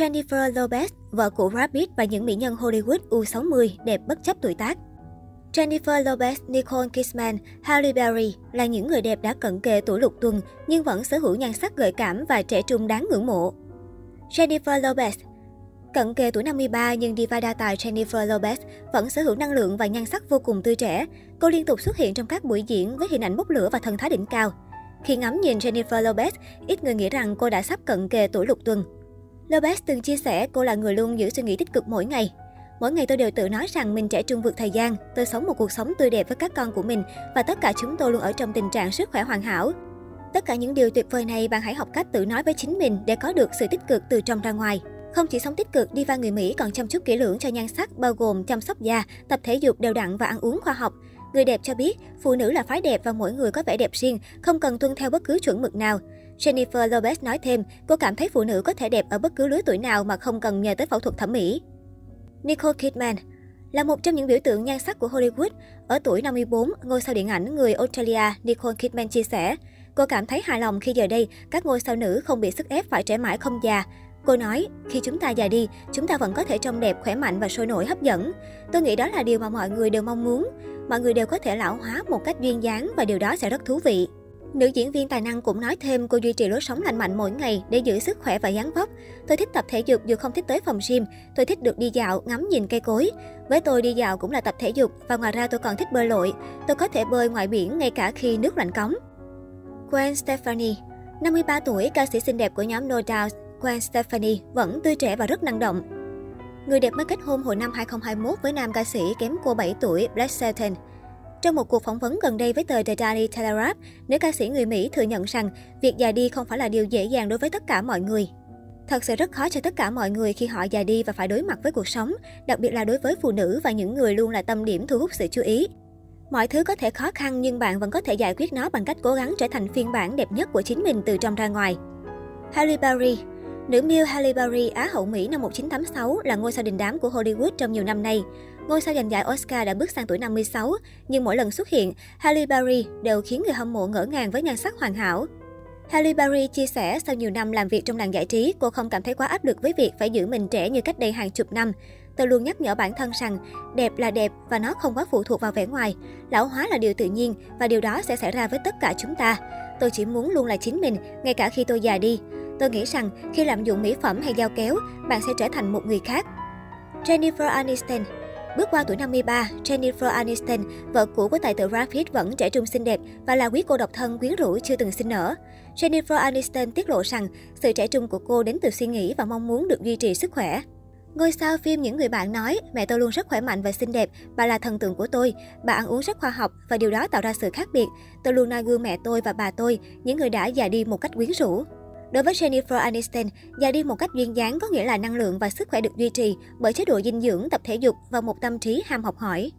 Jennifer Lopez, vợ của Brad Pitt và những mỹ nhân Hollywood U60 đẹp bất chấp tuổi tác. Jennifer Lopez, Nicole Kidman, Halle Berry là những người đẹp đã cận kề tuổi lục tuần nhưng vẫn sở hữu nhan sắc gợi cảm và trẻ trung đáng ngưỡng mộ. Jennifer Lopez Cận kề tuổi 53 nhưng diva đa tài Jennifer Lopez vẫn sở hữu năng lượng và nhan sắc vô cùng tươi trẻ. Cô liên tục xuất hiện trong các buổi diễn với hình ảnh bốc lửa và thần thái đỉnh cao. Khi ngắm nhìn Jennifer Lopez, ít người nghĩ rằng cô đã sắp cận kề tuổi lục tuần. Lopez từng chia sẻ cô là người luôn giữ suy nghĩ tích cực mỗi ngày. Mỗi ngày tôi đều tự nói rằng mình trẻ trung vượt thời gian, tôi sống một cuộc sống tươi đẹp với các con của mình và tất cả chúng tôi luôn ở trong tình trạng sức khỏe hoàn hảo. Tất cả những điều tuyệt vời này bạn hãy học cách tự nói với chính mình để có được sự tích cực từ trong ra ngoài. Không chỉ sống tích cực, diva người Mỹ còn chăm chút kỹ lưỡng cho nhan sắc bao gồm chăm sóc da, tập thể dục đều đặn và ăn uống khoa học. Người đẹp cho biết, phụ nữ là phái đẹp và mỗi người có vẻ đẹp riêng, không cần tuân theo bất cứ chuẩn mực nào. Jennifer Lopez nói thêm, cô cảm thấy phụ nữ có thể đẹp ở bất cứ lứa tuổi nào mà không cần nhờ tới phẫu thuật thẩm mỹ. Nicole Kidman là một trong những biểu tượng nhan sắc của Hollywood. Ở tuổi 54, ngôi sao điện ảnh người Australia Nicole Kidman chia sẻ, cô cảm thấy hài lòng khi giờ đây các ngôi sao nữ không bị sức ép phải trẻ mãi không già. Cô nói, khi chúng ta già đi, chúng ta vẫn có thể trông đẹp, khỏe mạnh và sôi nổi hấp dẫn. Tôi nghĩ đó là điều mà mọi người đều mong muốn. Mọi người đều có thể lão hóa một cách duyên dáng và điều đó sẽ rất thú vị. Nữ diễn viên tài năng cũng nói thêm cô duy trì lối sống lành mạnh mỗi ngày để giữ sức khỏe và dáng vóc. Tôi thích tập thể dục dù không thích tới phòng gym. Tôi thích được đi dạo, ngắm nhìn cây cối. Với tôi đi dạo cũng là tập thể dục và ngoài ra tôi còn thích bơi lội. Tôi có thể bơi ngoài biển ngay cả khi nước lạnh cống. Gwen Stefani 53 tuổi, ca sĩ xinh đẹp của nhóm No Doubt, Gwen Stefani vẫn tươi trẻ và rất năng động. Người đẹp mới kết hôn hồi năm 2021 với nam ca sĩ kém cô 7 tuổi Blake Shelton. Trong một cuộc phỏng vấn gần đây với tờ The Daily Telegraph, nữ ca sĩ người Mỹ thừa nhận rằng việc già đi không phải là điều dễ dàng đối với tất cả mọi người. Thật sự rất khó cho tất cả mọi người khi họ già đi và phải đối mặt với cuộc sống, đặc biệt là đối với phụ nữ và những người luôn là tâm điểm thu hút sự chú ý. Mọi thứ có thể khó khăn nhưng bạn vẫn có thể giải quyết nó bằng cách cố gắng trở thành phiên bản đẹp nhất của chính mình từ trong ra ngoài. Halle Berry Nữ miêu Halle Berry, Á hậu Mỹ năm 1986 là ngôi sao đình đám của Hollywood trong nhiều năm nay. Ngôi sao giành giải Oscar đã bước sang tuổi 56, nhưng mỗi lần xuất hiện, Halle Berry đều khiến người hâm mộ ngỡ ngàng với nhan sắc hoàn hảo. Halle Berry chia sẻ sau nhiều năm làm việc trong làng giải trí, cô không cảm thấy quá áp lực với việc phải giữ mình trẻ như cách đây hàng chục năm. Tôi luôn nhắc nhở bản thân rằng đẹp là đẹp và nó không quá phụ thuộc vào vẻ ngoài. Lão hóa là điều tự nhiên và điều đó sẽ xảy ra với tất cả chúng ta. Tôi chỉ muốn luôn là chính mình, ngay cả khi tôi già đi. Tôi nghĩ rằng khi lạm dụng mỹ phẩm hay dao kéo, bạn sẽ trở thành một người khác. Jennifer Aniston Bước qua tuổi 53, Jennifer Aniston, vợ cũ của tài tử Brad Pitt vẫn trẻ trung xinh đẹp và là quý cô độc thân quyến rũ chưa từng sinh nở. Jennifer Aniston tiết lộ rằng sự trẻ trung của cô đến từ suy nghĩ và mong muốn được duy trì sức khỏe. Ngôi sao phim Những người bạn nói, mẹ tôi luôn rất khỏe mạnh và xinh đẹp, bà là thần tượng của tôi, bà ăn uống rất khoa học và điều đó tạo ra sự khác biệt. Tôi luôn noi gương mẹ tôi và bà tôi, những người đã già đi một cách quyến rũ. Đối với Jennifer Aniston, già đi một cách duyên dáng có nghĩa là năng lượng và sức khỏe được duy trì bởi chế độ dinh dưỡng, tập thể dục và một tâm trí ham học hỏi.